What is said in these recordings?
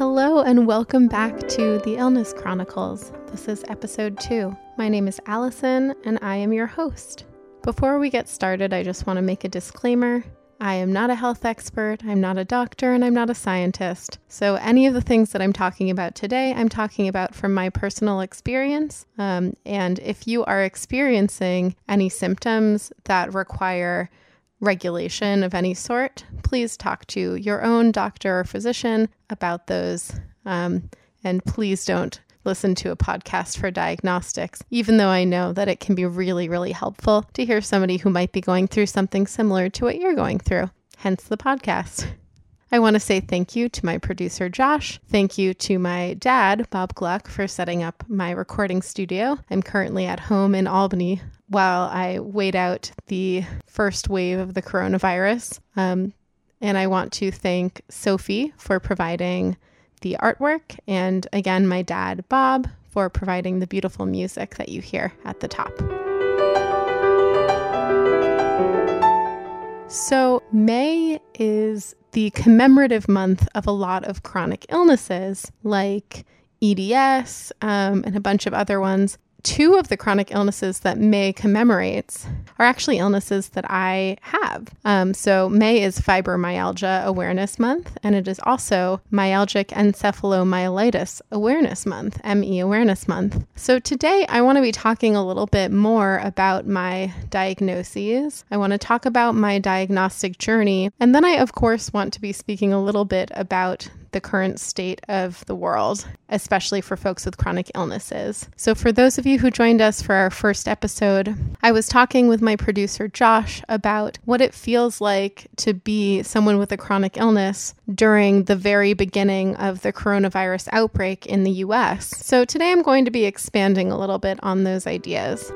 Hello, and welcome back to the Illness Chronicles. This is episode two. My name is Allison, and I am your host. Before we get started, I just want to make a disclaimer. I am not a health expert, I'm not a doctor, and I'm not a scientist. So, any of the things that I'm talking about today, I'm talking about from my personal experience. Um, and if you are experiencing any symptoms that require regulation of any sort, please talk to your own doctor or physician about those. Um, and please don't listen to a podcast for diagnostics, even though I know that it can be really, really helpful to hear somebody who might be going through something similar to what you're going through, hence the podcast. I want to say thank you to my producer, Josh. Thank you to my dad, Bob Gluck, for setting up my recording studio. I'm currently at home in Albany while I wait out the first wave of the coronavirus. Um, and I want to thank Sophie for providing the artwork, and again, my dad, Bob, for providing the beautiful music that you hear at the top. So, May is the commemorative month of a lot of chronic illnesses like EDS um, and a bunch of other ones two of the chronic illnesses that May commemorates are actually illnesses that I have. Um, so, May is Fibromyalgia Awareness Month, and it is also Myalgic Encephalomyelitis Awareness Month, ME Awareness Month. So, today I want to be talking a little bit more about my diagnoses. I want to talk about my diagnostic journey, and then I, of course, want to be speaking a little bit about the current state of the world, especially for folks with chronic illnesses. So, for those of you who joined us for our first episode, I was talking with my producer, Josh, about what it feels like to be someone with a chronic illness during the very beginning of the coronavirus outbreak in the US. So, today I'm going to be expanding a little bit on those ideas.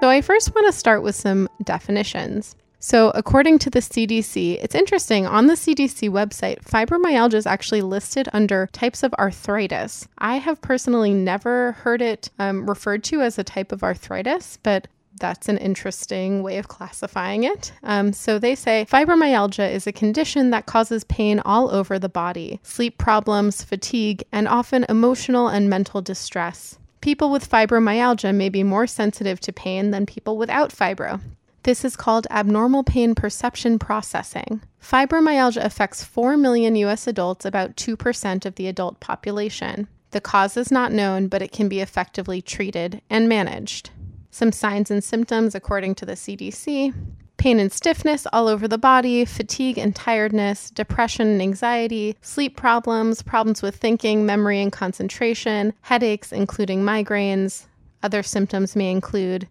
So, I first want to start with some definitions. So, according to the CDC, it's interesting on the CDC website, fibromyalgia is actually listed under types of arthritis. I have personally never heard it um, referred to as a type of arthritis, but that's an interesting way of classifying it. Um, so they say fibromyalgia is a condition that causes pain all over the body, sleep problems, fatigue, and often emotional and mental distress. People with fibromyalgia may be more sensitive to pain than people without fibro. This is called abnormal pain perception processing. Fibromyalgia affects 4 million US adults, about 2% of the adult population. The cause is not known, but it can be effectively treated and managed. Some signs and symptoms, according to the CDC pain and stiffness all over the body, fatigue and tiredness, depression and anxiety, sleep problems, problems with thinking, memory, and concentration, headaches, including migraines. Other symptoms may include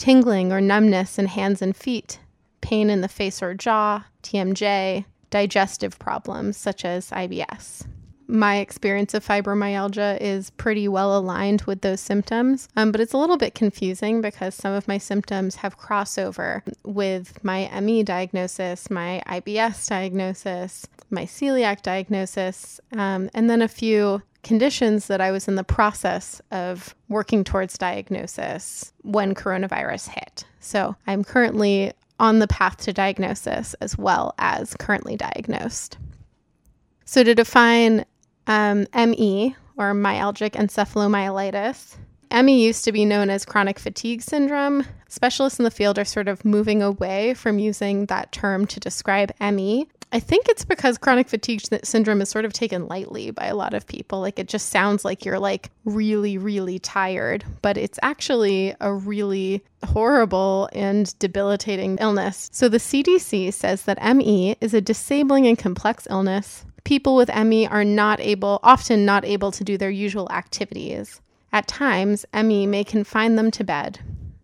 tingling or numbness in hands and feet, pain in the face or jaw, TMJ, digestive problems such as IBS. My experience of fibromyalgia is pretty well aligned with those symptoms, um, but it's a little bit confusing because some of my symptoms have crossover with my ME diagnosis, my IBS diagnosis, my celiac diagnosis, um, and then a few conditions that I was in the process of working towards diagnosis when coronavirus hit. So I'm currently on the path to diagnosis as well as currently diagnosed. So to define um, ME or myalgic encephalomyelitis, ME used to be known as chronic fatigue syndrome. Specialists in the field are sort of moving away from using that term to describe ME I think it's because chronic fatigue syndrome is sort of taken lightly by a lot of people. Like it just sounds like you're like really, really tired, but it's actually a really horrible and debilitating illness. So the CDC says that ME is a disabling and complex illness. People with ME are not able, often not able to do their usual activities. At times, ME may confine them to bed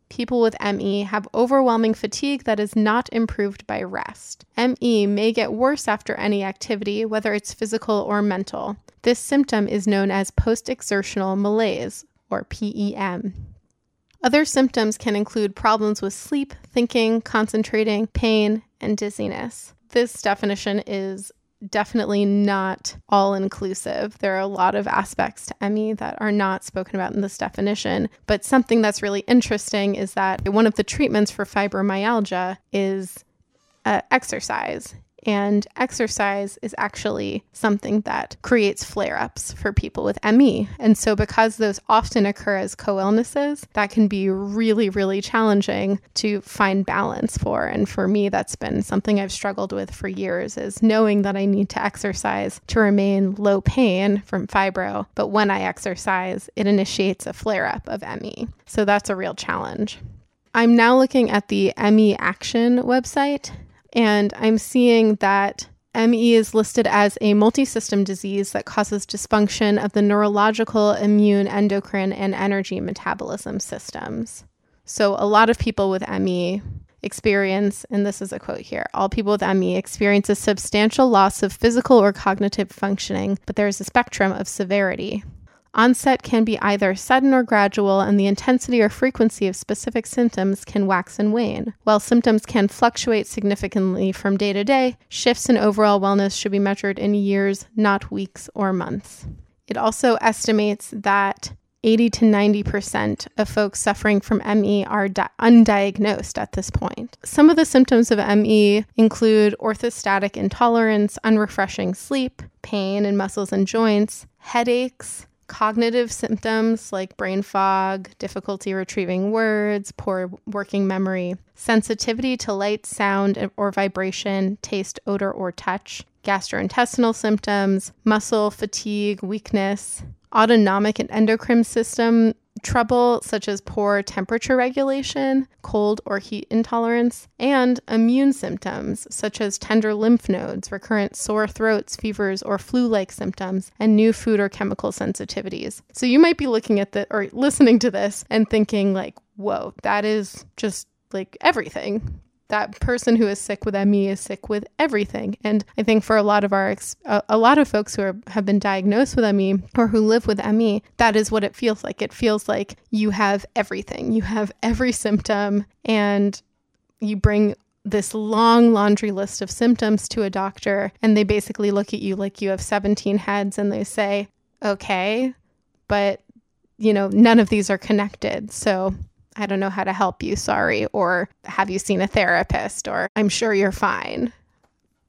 people with ME have overwhelming fatigue that is not improved by rest. ME may get worse after any activity, whether it's physical or mental. This symptom is known as post exertional malaise, or PEM. Other symptoms can include problems with sleep, thinking, concentrating, pain, and dizziness. This definition is definitely not all inclusive. There are a lot of aspects to ME that are not spoken about in this definition. But something that's really interesting is that one of the treatments for fibromyalgia is uh, exercise. And exercise is actually something that creates flare ups for people with ME. And so, because those often occur as co illnesses, that can be really, really challenging to find balance for. And for me, that's been something I've struggled with for years is knowing that I need to exercise to remain low pain from fibro. But when I exercise, it initiates a flare up of ME. So, that's a real challenge. I'm now looking at the ME Action website, and I'm seeing that ME is listed as a multisystem disease that causes dysfunction of the neurological, immune, endocrine, and energy metabolism systems. So, a lot of people with ME experience, and this is a quote here all people with ME experience a substantial loss of physical or cognitive functioning, but there is a spectrum of severity. Onset can be either sudden or gradual, and the intensity or frequency of specific symptoms can wax and wane. While symptoms can fluctuate significantly from day to day, shifts in overall wellness should be measured in years, not weeks or months. It also estimates that 80 to 90% of folks suffering from ME are di- undiagnosed at this point. Some of the symptoms of ME include orthostatic intolerance, unrefreshing sleep, pain in muscles and joints, headaches, cognitive symptoms like brain fog, difficulty retrieving words, poor working memory, sensitivity to light, sound, or vibration, taste, odor, or touch, gastrointestinal symptoms, muscle fatigue, weakness, autonomic and endocrine system trouble, such as poor temperature regulation, cold or heat intolerance, and immune symptoms, such as tender lymph nodes, recurrent sore throats, fevers, or flu like symptoms, and new food or chemical sensitivities. So you might be looking at the or listening to this and thinking, like, whoa, that is just like everything that person who is sick with ME is sick with everything. And I think for a lot of our a, a lot of folks who are, have been diagnosed with ME or who live with ME, that is what it feels like. It feels like you have everything. You have every symptom and you bring this long laundry list of symptoms to a doctor and they basically look at you like you have 17 heads and they say, "Okay, but you know, none of these are connected." So I don't know how to help you, sorry. Or have you seen a therapist? Or I'm sure you're fine.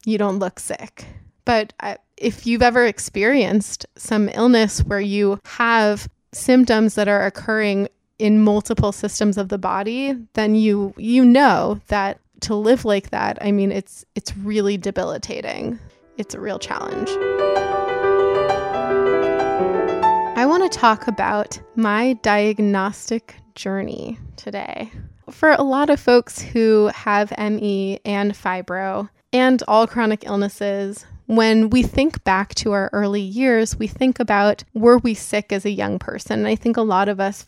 You don't look sick. But uh, if you've ever experienced some illness where you have symptoms that are occurring in multiple systems of the body, then you you know that to live like that, I mean it's it's really debilitating. It's a real challenge. I want to talk about my diagnostic journey today. For a lot of folks who have ME and fibro and all chronic illnesses, when we think back to our early years, we think about were we sick as a young person? And I think a lot of us,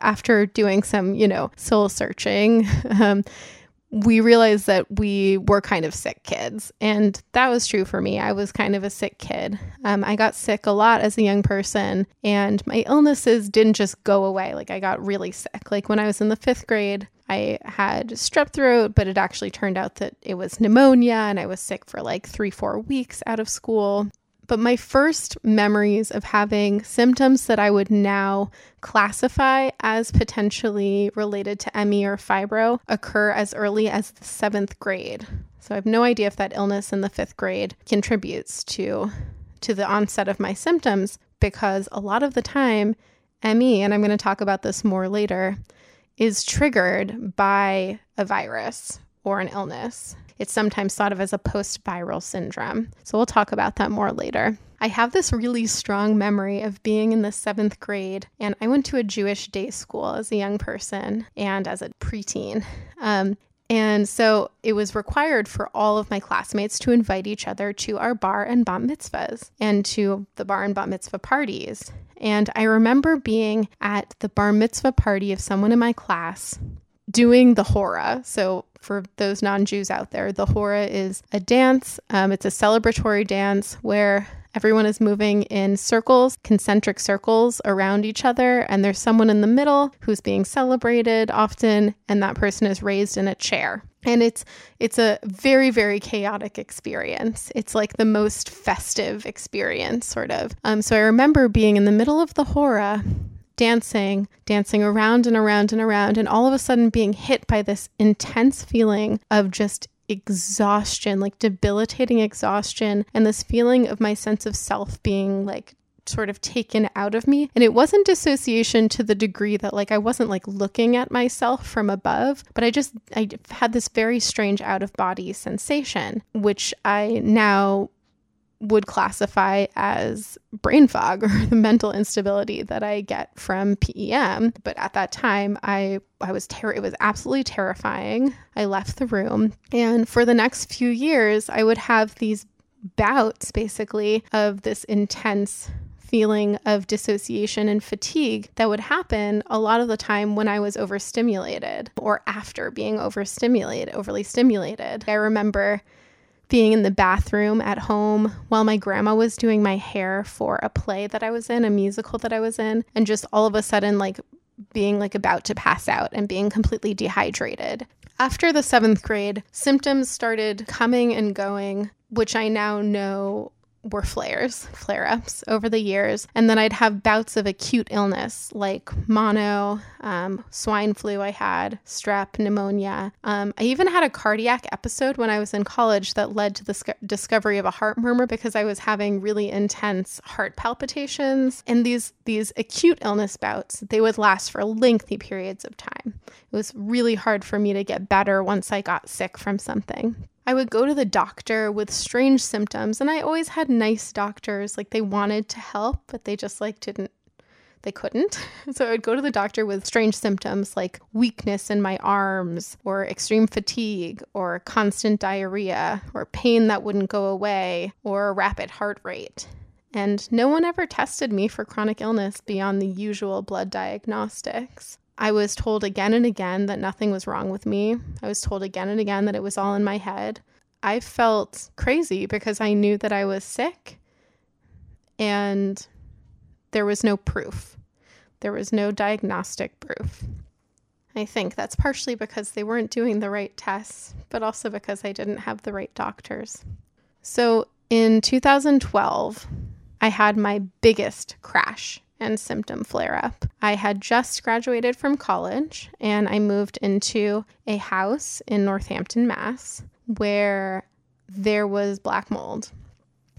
after doing some, you know, soul searching, um, we realized that we were kind of sick kids. And that was true for me. I was kind of a sick kid. Um, I got sick a lot as a young person, and my illnesses didn't just go away. Like, I got really sick. Like, when I was in the fifth grade, I had strep throat, but it actually turned out that it was pneumonia, and I was sick for like three, four weeks out of school. But my first memories of having symptoms that I would now classify as potentially related to ME or fibro occur as early as the seventh grade. So I have no idea if that illness in the fifth grade contributes to to the onset of my symptoms because a lot of the time ME, and I'm going to talk about this more later, is triggered by a virus or an illness. It's sometimes thought of as a post viral syndrome. So we'll talk about that more later. I have this really strong memory of being in the seventh grade, and I went to a Jewish day school as a young person and as a preteen. Um, and so it was required for all of my classmates to invite each other to our bar and bat mitzvahs and to the bar and bat mitzvah parties. And I remember being at the bar mitzvah party of someone in my class doing the hora. So for those non Jews out there, the hora is a dance. Um, it's a celebratory dance where everyone is moving in circles, concentric circles around each other, and there's someone in the middle who's being celebrated often, and that person is raised in a chair. And it's it's a very very chaotic experience. It's like the most festive experience, sort of. Um, so I remember being in the middle of the hora dancing, dancing around and around and around, and all of a sudden being hit by this intense feeling of just exhaustion, like debilitating exhaustion, and this feeling of my sense of self being like sort of taken out of me. And it wasn't dissociation to the degree that like I wasn't like looking at myself from above, but I just I had this very strange out of body sensation, which I now would classify as brain fog or the mental instability that I get from PEM. But at that time, I I was ter- it was absolutely terrifying. I left the room, and for the next few years, I would have these bouts basically of this intense feeling of dissociation and fatigue that would happen a lot of the time when I was overstimulated or after being overstimulated, overly stimulated. I remember being in the bathroom at home while my grandma was doing my hair for a play that I was in, a musical that I was in, and just all of a sudden, like, being like about to pass out and being completely dehydrated. After the seventh grade, symptoms started coming and going, which I now know were flares, flare ups over the years. And then I'd have bouts of acute illness like mono, um, swine flu, I had, strep, pneumonia. Um, I even had a cardiac episode when I was in college that led to the sc- discovery of a heart murmur because I was having really intense heart palpitations. And these, these acute illness bouts, they would last for lengthy periods of time. It was really hard for me to get better once I got sick from something. I would go to the doctor with strange symptoms, and I always had nice doctors. Like they wanted to help, but they just like didn't they couldn't. So I would go to the doctor with strange symptoms like weakness in my arms, or extreme fatigue, or constant diarrhea, or pain that wouldn't go away, or a rapid heart rate. And no one ever tested me for chronic illness beyond the usual blood diagnostics. I was told again and again that nothing was wrong with me. I was told again and again that it was all in my head. I felt crazy because I knew that I was sick and there was no proof. There was no diagnostic proof. I think that's partially because they weren't doing the right tests, but also because I didn't have the right doctors. So in 2012, I had my biggest crash and symptom flare up. I had just graduated from college and I moved into a house in Northampton, Mass, where there was black mold.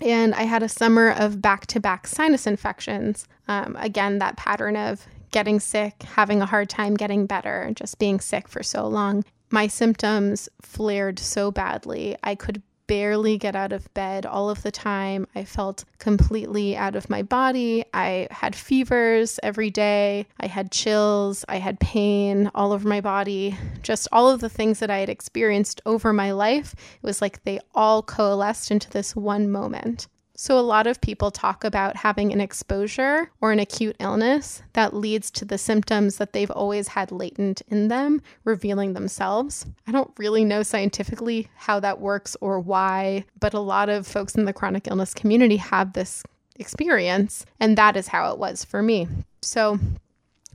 And I had a summer of back to back sinus infections. Um, again, that pattern of getting sick, having a hard time getting better, just being sick for so long. My symptoms flared so badly. I could barely get out of bed all of the time. I felt completely out of my body. I had fevers every day. I had chills. I had pain all over my body. Just all of the things that I had experienced over my life. It was like they all coalesced into this one moment. So, a lot of people talk about having an exposure or an acute illness that leads to the symptoms that they've always had latent in them revealing themselves. I don't really know scientifically how that works or why, but a lot of folks in the chronic illness community have this experience, and that is how it was for me. So,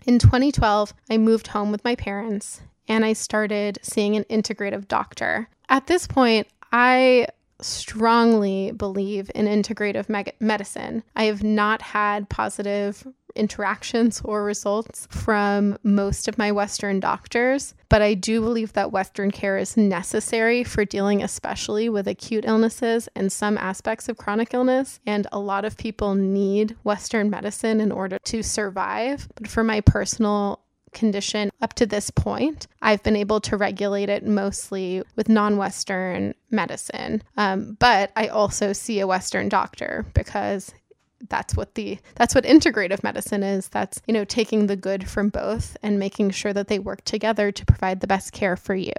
in 2012, I moved home with my parents and I started seeing an integrative doctor. At this point, I strongly believe in integrative me- medicine. I have not had positive interactions or results from most of my Western doctors, but I do believe that Western care is necessary for dealing, especially with acute illnesses and some aspects of chronic illness. And a lot of people need Western medicine in order to survive. But for my personal condition up to this point, I've been able to regulate it mostly with non Western medicine. Um, but I also see a Western doctor because that's what the that's what integrative medicine is that's you know taking the good from both and making sure that they work together to provide the best care for you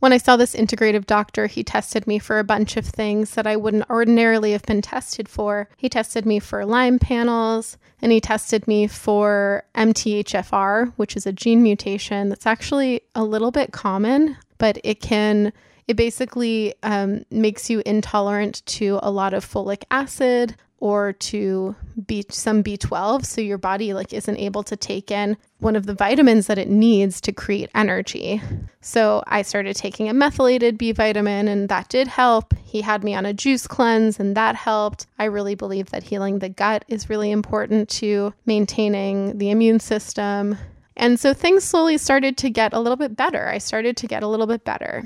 when I saw this integrative doctor, he tested me for a bunch of things that I wouldn't ordinarily have been tested for. He tested me for Lyme panels, and he tested me for MTHFR, which is a gene mutation that's actually a little bit common, but it can it basically um, makes you intolerant to a lot of folic acid, or to B some B12 so your body like isn't able to take in one of the vitamins that it needs to create energy. So I started taking a methylated B vitamin and that did help. He had me on a juice cleanse and that helped. I really believe that healing the gut is really important to maintaining the immune system. And so things slowly started to get a little bit better. I started to get a little bit better.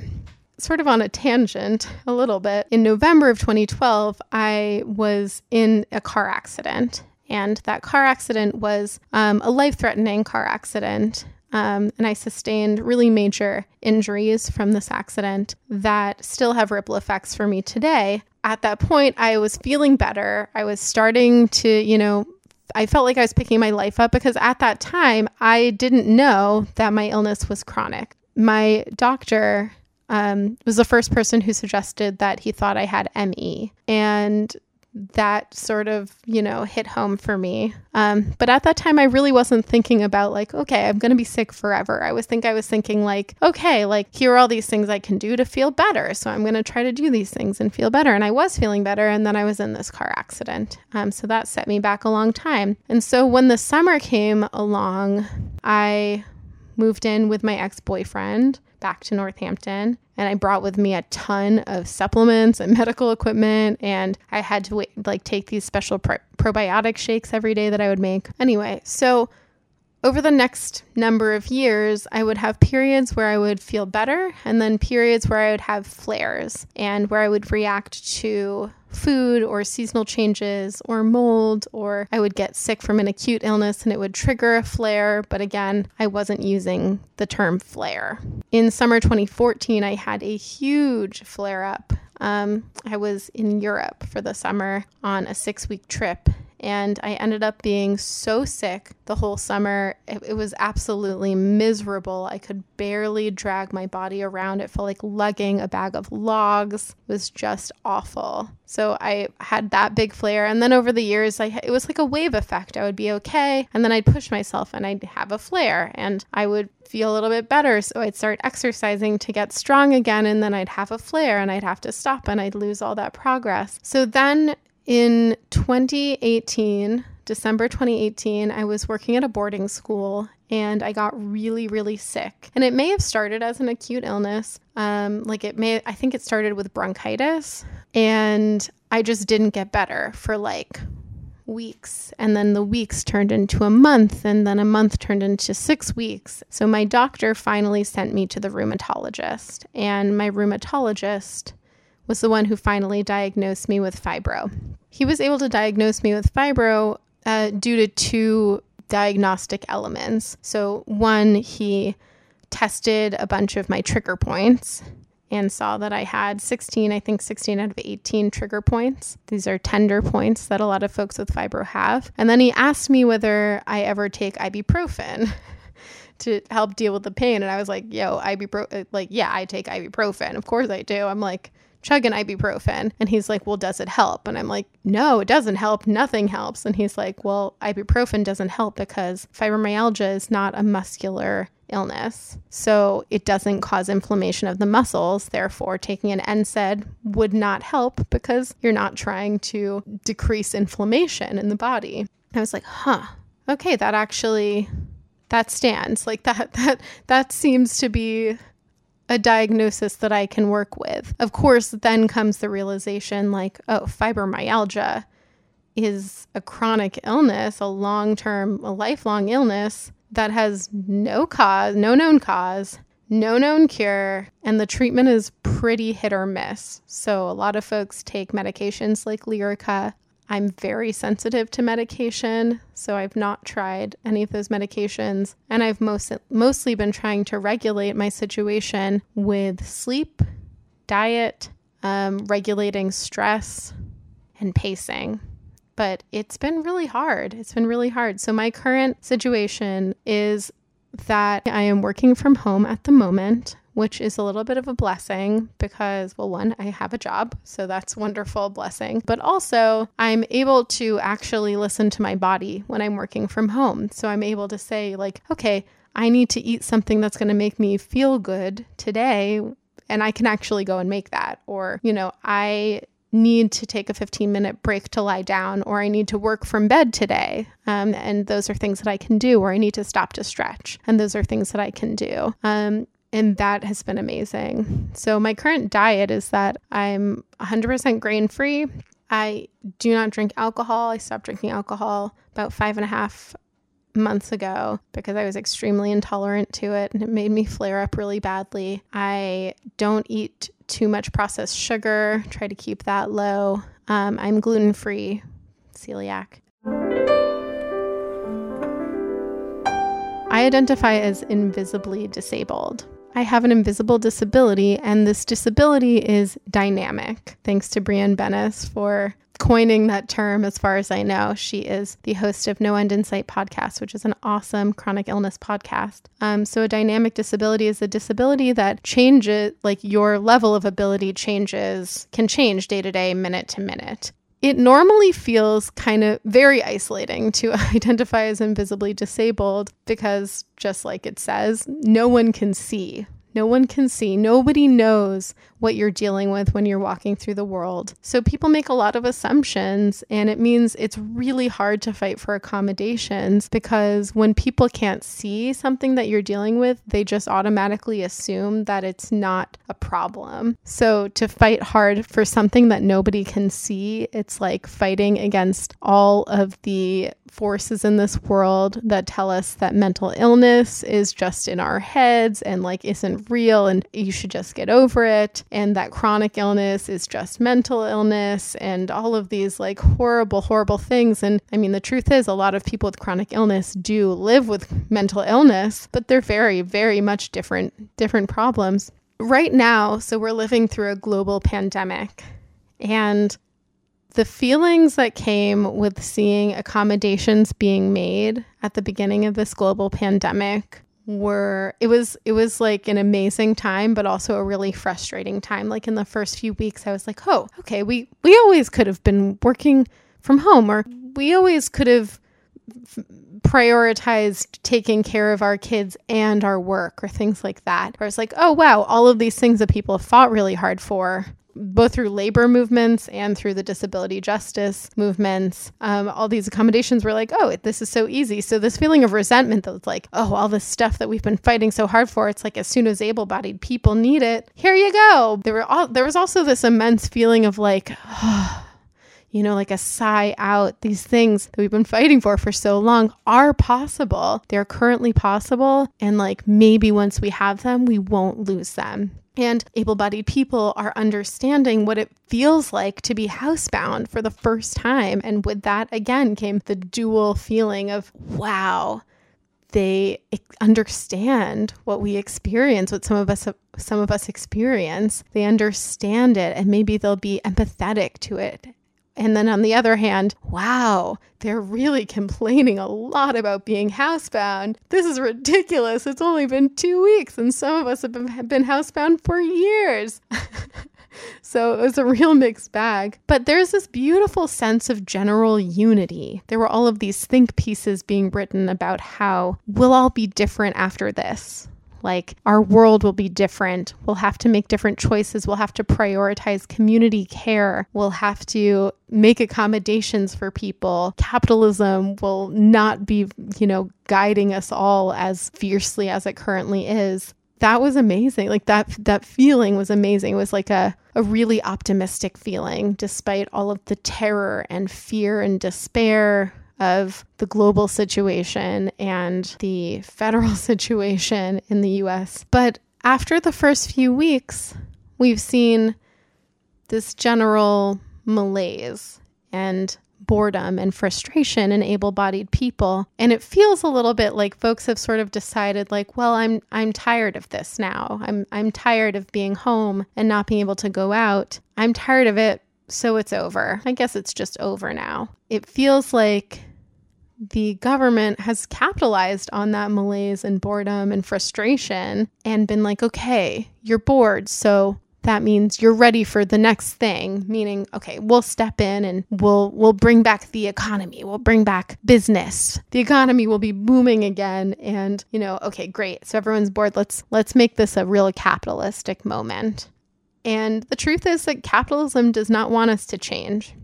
Sort of on a tangent a little bit. In November of 2012, I was in a car accident. And that car accident was um, a life threatening car accident. Um, and I sustained really major injuries from this accident that still have ripple effects for me today. At that point, I was feeling better. I was starting to, you know, I felt like I was picking my life up because at that time, I didn't know that my illness was chronic. My doctor um, was the first person who suggested that he thought I had ME. And that sort of, you know, hit home for me. Um, but at that time, I really wasn't thinking about like, okay, I'm going to be sick forever. I was think I was thinking like, okay, like here are all these things I can do to feel better. So I'm going to try to do these things and feel better. And I was feeling better. And then I was in this car accident. Um, so that set me back a long time. And so when the summer came along, I moved in with my ex boyfriend back to Northampton and I brought with me a ton of supplements and medical equipment and I had to wait, like take these special probiotic shakes every day that I would make. Anyway, so over the next number of years, I would have periods where I would feel better and then periods where I would have flares and where I would react to food or seasonal changes or mold, or I would get sick from an acute illness and it would trigger a flare. But again, I wasn't using the term flare. In summer 2014, I had a huge flare up. Um, I was in Europe for the summer on a six week trip and I ended up being so sick the whole summer. It, it, was absolutely miserable. I could barely drag my body around. It felt like lugging a bag of logs. It was just awful. So I had that big flare, and then over the years, I it was like a wave effect. I would be okay, and then I'd push myself, and I'd have a flare, and I would feel a little bit better. So I'd start exercising to get strong again, and then I'd have a flare, and I'd have to stop, and I'd lose all that progress. So then in 2018, December 2018, I was working at a boarding school and I got really, really sick. And it may have started as an acute illness. Um, like it may, I think it started with bronchitis. And I just didn't get better for like weeks. And then the weeks turned into a month. And then a month turned into six weeks. So my doctor finally sent me to the rheumatologist. And my rheumatologist was the one who finally diagnosed me with fibro. He was able to diagnose me with fibro uh, due to two diagnostic elements. So, one, he tested a bunch of my trigger points and saw that I had 16, I think 16 out of 18 trigger points. These are tender points that a lot of folks with fibro have. And then he asked me whether I ever take ibuprofen. to help deal with the pain and I was like, "Yo, ibuprofen like yeah, I take ibuprofen. Of course I do." I'm like, chug an ibuprofen. And he's like, Well, does it help? And I'm like, No, it doesn't help. Nothing helps. And he's like, Well, ibuprofen doesn't help because fibromyalgia is not a muscular illness. So it doesn't cause inflammation of the muscles. Therefore, taking an NSAID would not help because you're not trying to decrease inflammation in the body. I was like, huh, okay, that actually that stands. Like that that that seems to be a diagnosis that I can work with. Of course, then comes the realization like, oh, fibromyalgia is a chronic illness, a long term, a lifelong illness that has no cause, no known cause, no known cure, and the treatment is pretty hit or miss. So, a lot of folks take medications like Lyrica I'm very sensitive to medication, so I've not tried any of those medications. And I've most, mostly been trying to regulate my situation with sleep, diet, um, regulating stress, and pacing. But it's been really hard. It's been really hard. So, my current situation is that I am working from home at the moment which is a little bit of a blessing because, well, one, I have a job, so that's wonderful blessing. But also, I'm able to actually listen to my body when I'm working from home. So I'm able to say, like, okay, I need to eat something that's going to make me feel good today. And I can actually go and make that. Or, you know, I need to take a 15 minute break to lie down, or I need to work from bed today. Um, and those are things that I can do, or I need to stop to stretch. And those are things that I can do. Um, and that has been amazing. So, my current diet is that I'm 100% grain free. I do not drink alcohol. I stopped drinking alcohol about five and a half months ago because I was extremely intolerant to it and it made me flare up really badly. I don't eat too much processed sugar, try to keep that low. Um, I'm gluten free, celiac. I identify as invisibly disabled. I have an invisible disability, and this disability is dynamic. Thanks to Brianne Benness for coining that term as far as I know. She is the host of No End in Sight podcast, which is an awesome chronic illness podcast. Um, so a dynamic disability is a disability that changes, like your level of ability changes, can change day to day, minute to minute. It normally feels kind of very isolating to identify as invisibly disabled because, just like it says, no one can see no one can see. Nobody knows what you're dealing with when you're walking through the world. So people make a lot of assumptions, and it means it's really hard to fight for accommodations because when people can't see something that you're dealing with, they just automatically assume that it's not a problem. So to fight hard for something that nobody can see, it's like fighting against all of the forces in this world that tell us that mental illness is just in our heads and like isn't real and you should just get over it. And that chronic illness is just mental illness and all of these like horrible horrible things. And I mean the truth is a lot of people with chronic illness do live with mental illness but they're very very much different different problems. Right now so we're living through a global pandemic. And the feelings that came with seeing accommodations being made at the beginning of this global pandemic were it was it was like an amazing time but also a really frustrating time like in the first few weeks I was like oh okay we we always could have been working from home or we always could have prioritized taking care of our kids and our work or things like that. Or it's like, oh wow, all of these things that people have fought really hard for both through labor movements and through the disability justice movements, um, all these accommodations were like, oh, this is so easy. So this feeling of resentment that was like, oh, all this stuff that we've been fighting so hard for, it's like as soon as able-bodied people need it, here you go. There were all there was also this immense feeling of like, oh, you know, like a sigh out. These things that we've been fighting for for so long are possible. They're currently possible. And like maybe once we have them, we won't lose them. And able bodied people are understanding what it feels like to be housebound for the first time. And with that, again, came the dual feeling of, wow, they understand what we experience, what some of us some of us experience. They understand it and maybe they'll be empathetic to it and then on the other hand, wow, they're really complaining a lot about being housebound. This is ridiculous. It's only been two weeks, and some of us have been, have been housebound for years. so it was a real mixed bag. But there's this beautiful sense of general unity. There were all of these think pieces being written about how we'll all be different after this. Like our world will be different. We'll have to make different choices. We'll have to prioritize community care. We'll have to make accommodations for people. Capitalism will not be, you know, guiding us all as fiercely as it currently is. That was amazing. Like that that feeling was amazing. It was like a a really optimistic feeling despite all of the terror and fear and despair of the global situation and the federal situation in the US. But after the first few weeks, we've seen this general malaise and boredom and frustration in able-bodied people. And it feels a little bit like folks have sort of decided like well I'm I'm tired of this now. I'm I'm tired of being home and not being able to go out. I'm tired of it so it's over. I guess it's just over now. It feels like the government has capitalized on that malaise and boredom and frustration and been like, okay, you're bored. So that means you're ready for the next thing meaning okay we'll step in and we'll we'll bring back the economy we'll bring back business the economy will be booming again and you know okay great so everyone's bored let's let's make this a real capitalistic moment and the truth is that capitalism does not want us to change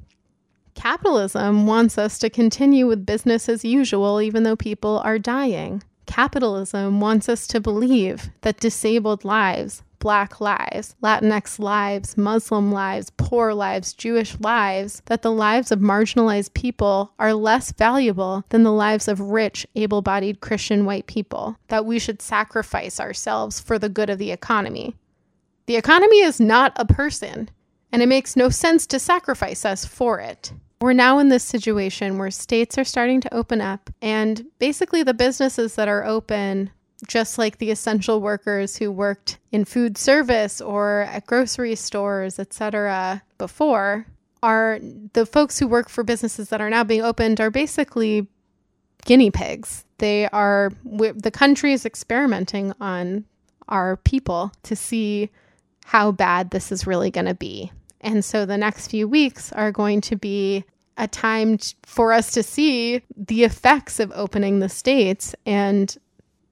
Capitalism wants us to continue with business as usual, even though people are dying. Capitalism wants us to believe that disabled lives, Black lives, Latinx lives, Muslim lives, poor lives, Jewish lives, that the lives of marginalized people are less valuable than the lives of rich, able bodied Christian white people, that we should sacrifice ourselves for the good of the economy. The economy is not a person, and it makes no sense to sacrifice us for it. We're now in this situation where states are starting to open up, and basically the businesses that are open, just like the essential workers who worked in food service or at grocery stores, etc., before, are the folks who work for businesses that are now being opened are basically guinea pigs. They are the country is experimenting on our people to see how bad this is really going to be. And so the next few weeks are going to be a time for us to see the effects of opening the states and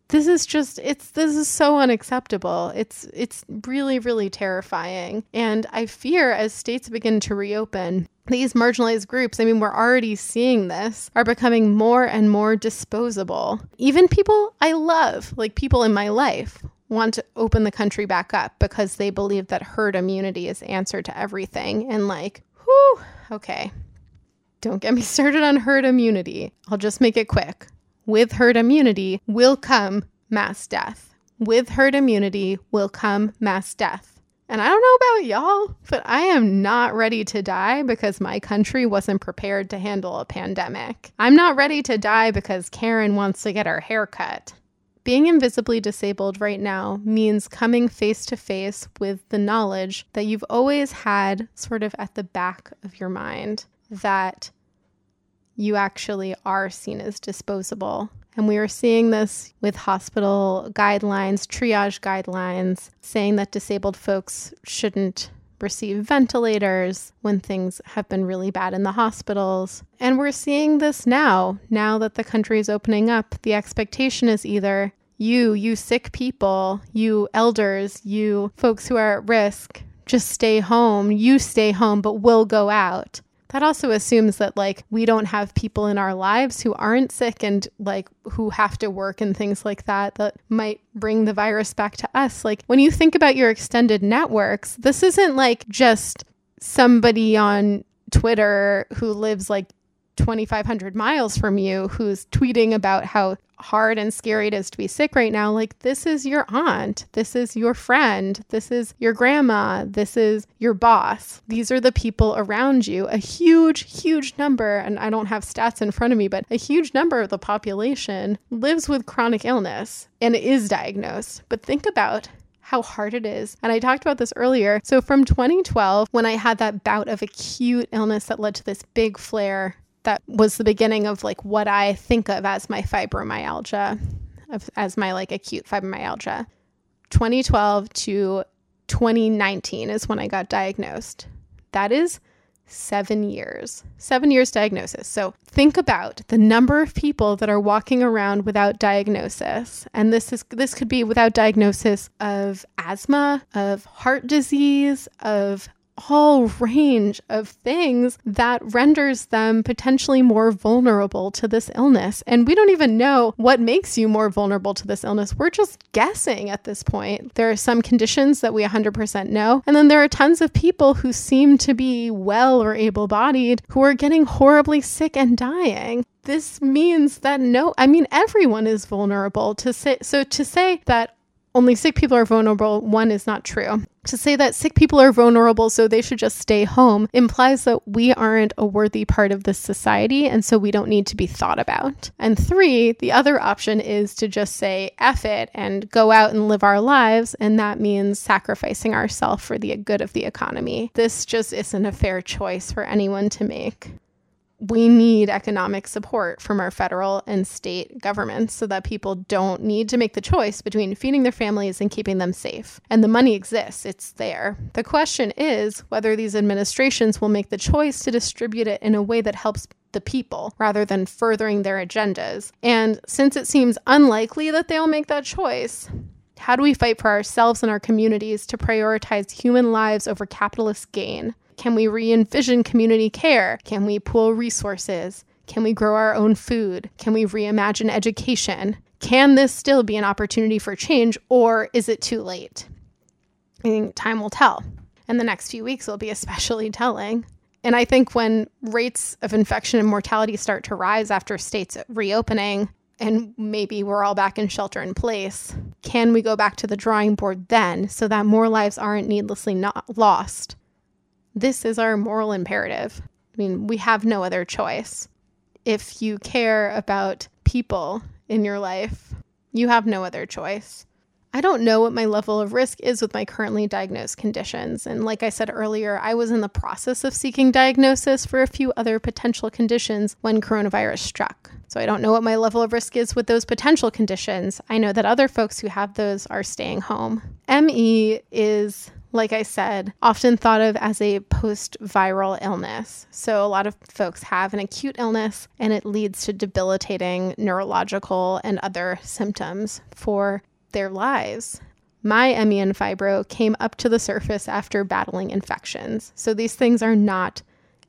this is just it's this is so unacceptable. It's it's really really terrifying. And I fear as states begin to reopen, these marginalized groups, I mean, we're already seeing this, are becoming more and more disposable. Even people I love, like people in my life, want to open the country back up because they believe that herd immunity is answer to everything. And like, whew, okay. Don't get me started on herd immunity. I'll just make it quick. With herd immunity will come mass death. With herd immunity will come mass death. And I don't know about y'all, but I am not ready to die because my country wasn't prepared to handle a pandemic. I'm not ready to die because Karen wants to get her hair cut. Being invisibly disabled right now means coming face to face with the knowledge that you've always had sort of at the back of your mind that you actually are seen as disposable. And we are seeing this with hospital guidelines, triage guidelines, saying that disabled folks shouldn't receive ventilators when things have been really bad in the hospitals. And we're seeing this now. Now that the country is opening up, the expectation is either you, you sick people, you elders, you folks who are at risk, just stay home. You stay home, but we'll go out. That also assumes that, like, we don't have people in our lives who aren't sick and, like, who have to work and things like that that might bring the virus back to us. Like, when you think about your extended networks, this isn't like just somebody on Twitter who lives like 2,500 miles from you who's tweeting about how hard and scary it is to be sick right now. Like, this is your aunt. This is your friend. This is your grandma. This is your boss. These are the people around you. A huge, huge number, and I don't have stats in front of me, but a huge number of the population lives with chronic illness and is diagnosed. But think about how hard it is. And I talked about this earlier. So, from 2012, when I had that bout of acute illness that led to this big flare that was the beginning of like what I think of as my fibromyalgia, as my like acute fibromyalgia. 2012 to 2019 is when I got diagnosed. That is seven years, seven years diagnosis. So think about the number of people that are walking around without diagnosis. And this is this could be without diagnosis of asthma, of heart disease, of whole range of things that renders them potentially more vulnerable to this illness. And we don't even know what makes you more vulnerable to this illness. We're just guessing at this point. There are some conditions that we 100% know. And then there are tons of people who seem to be well or able bodied who are getting horribly sick and dying this means that no, I mean, everyone is vulnerable to say, so to say that only sick people are vulnerable, one is not true. To say that sick people are vulnerable, so they should just stay home, implies that we aren't a worthy part of this society, and so we don't need to be thought about. And three, the other option is to just say F it and go out and live our lives, and that means sacrificing ourselves for the good of the economy. This just isn't a fair choice for anyone to make we need economic support from our federal and state governments so that people don't need to make the choice between feeding their families and keeping them safe. And the money exists, it's there. The question is whether these administrations will make the choice to distribute it in a way that helps the people rather than furthering their agendas. And since it seems unlikely that they'll make that choice, how do we fight for ourselves and our communities to prioritize human lives over capitalist gain? Can we re envision community care? Can we pool resources? Can we grow our own food? Can we reimagine education? Can this still be an opportunity for change, or is it too late? I think time will tell. And the next few weeks will be especially telling. And I think when rates of infection and mortality start to rise after states reopening, and maybe we're all back in shelter in place, can we go back to the drawing board then so that more lives aren't needlessly not lost? This is our moral imperative. I mean, we have no other choice. If you care about people in your life, you have no other choice. I don't know what my level of risk is with my currently diagnosed conditions. And like I said earlier, I was in the process of seeking diagnosis for a few other potential conditions when coronavirus struck. So I don't know what my level of risk is with those potential conditions. I know that other folks who have those are staying home. ME is like I said, often thought of as a post viral illness. So, a lot of folks have an acute illness and it leads to debilitating neurological and other symptoms for their lives. My ME and fibro came up to the surface after battling infections. So these things are not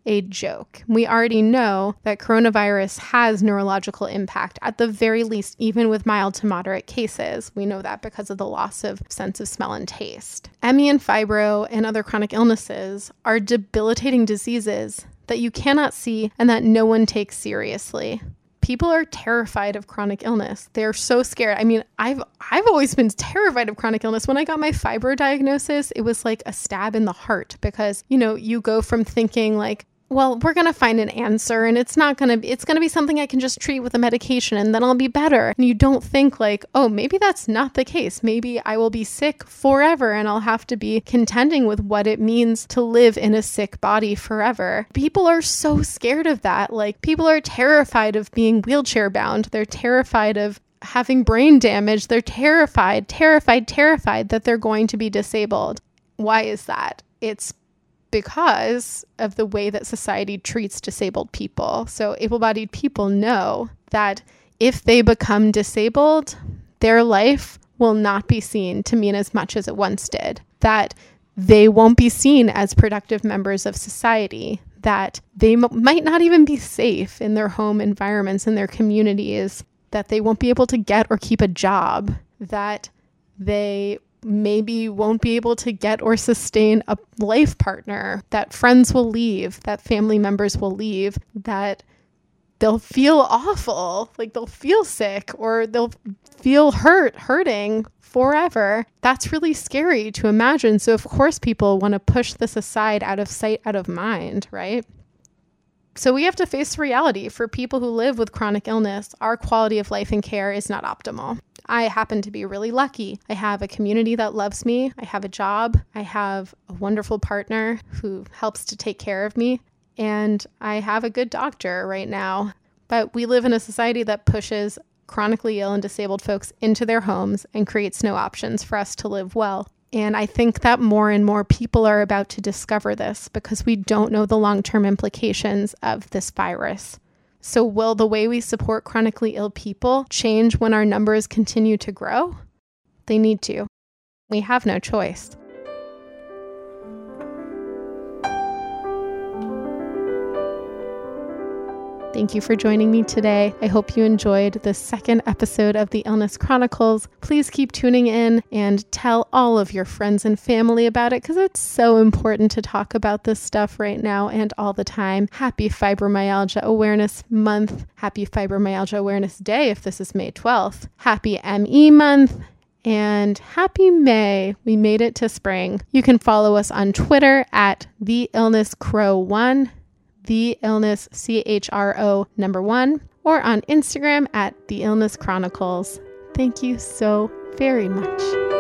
a joke. We already know that coronavirus has neurological impact, at the very least, even with mild to moderate cases. We know that because of the loss of sense of smell and taste. ME and fibro and other chronic illnesses are debilitating diseases that you cannot see and that no one takes seriously people are terrified of chronic illness. They're so scared. I mean, I've I've always been terrified of chronic illness. When I got my fibro diagnosis, it was like a stab in the heart because, you know, you go from thinking like well, we're going to find an answer and it's not going to it's going to be something I can just treat with a medication and then I'll be better. And you don't think like, "Oh, maybe that's not the case. Maybe I will be sick forever and I'll have to be contending with what it means to live in a sick body forever." People are so scared of that. Like people are terrified of being wheelchair bound. They're terrified of having brain damage. They're terrified, terrified, terrified that they're going to be disabled. Why is that? It's because of the way that society treats disabled people. So, able bodied people know that if they become disabled, their life will not be seen to mean as much as it once did. That they won't be seen as productive members of society. That they m- might not even be safe in their home environments, in their communities. That they won't be able to get or keep a job. That they maybe won't be able to get or sustain a life partner, that friends will leave, that family members will leave, that they'll feel awful, like they'll feel sick or they'll feel hurt, hurting forever. That's really scary to imagine. So, of course, people want to push this aside out of sight, out of mind, right? So, we have to face reality. For people who live with chronic illness, our quality of life and care is not optimal. I happen to be really lucky. I have a community that loves me. I have a job. I have a wonderful partner who helps to take care of me. And I have a good doctor right now. But we live in a society that pushes chronically ill and disabled folks into their homes and creates no options for us to live well. And I think that more and more people are about to discover this because we don't know the long term implications of this virus. So, will the way we support chronically ill people change when our numbers continue to grow? They need to. We have no choice. Thank you for joining me today. I hope you enjoyed the second episode of the Illness Chronicles. Please keep tuning in and tell all of your friends and family about it because it's so important to talk about this stuff right now and all the time. Happy Fibromyalgia Awareness Month. Happy Fibromyalgia Awareness Day if this is May 12th. Happy ME Month and happy May. We made it to spring. You can follow us on Twitter at the illness crow one the illness CHRO number one, or on Instagram at the illness chronicles. Thank you so very much.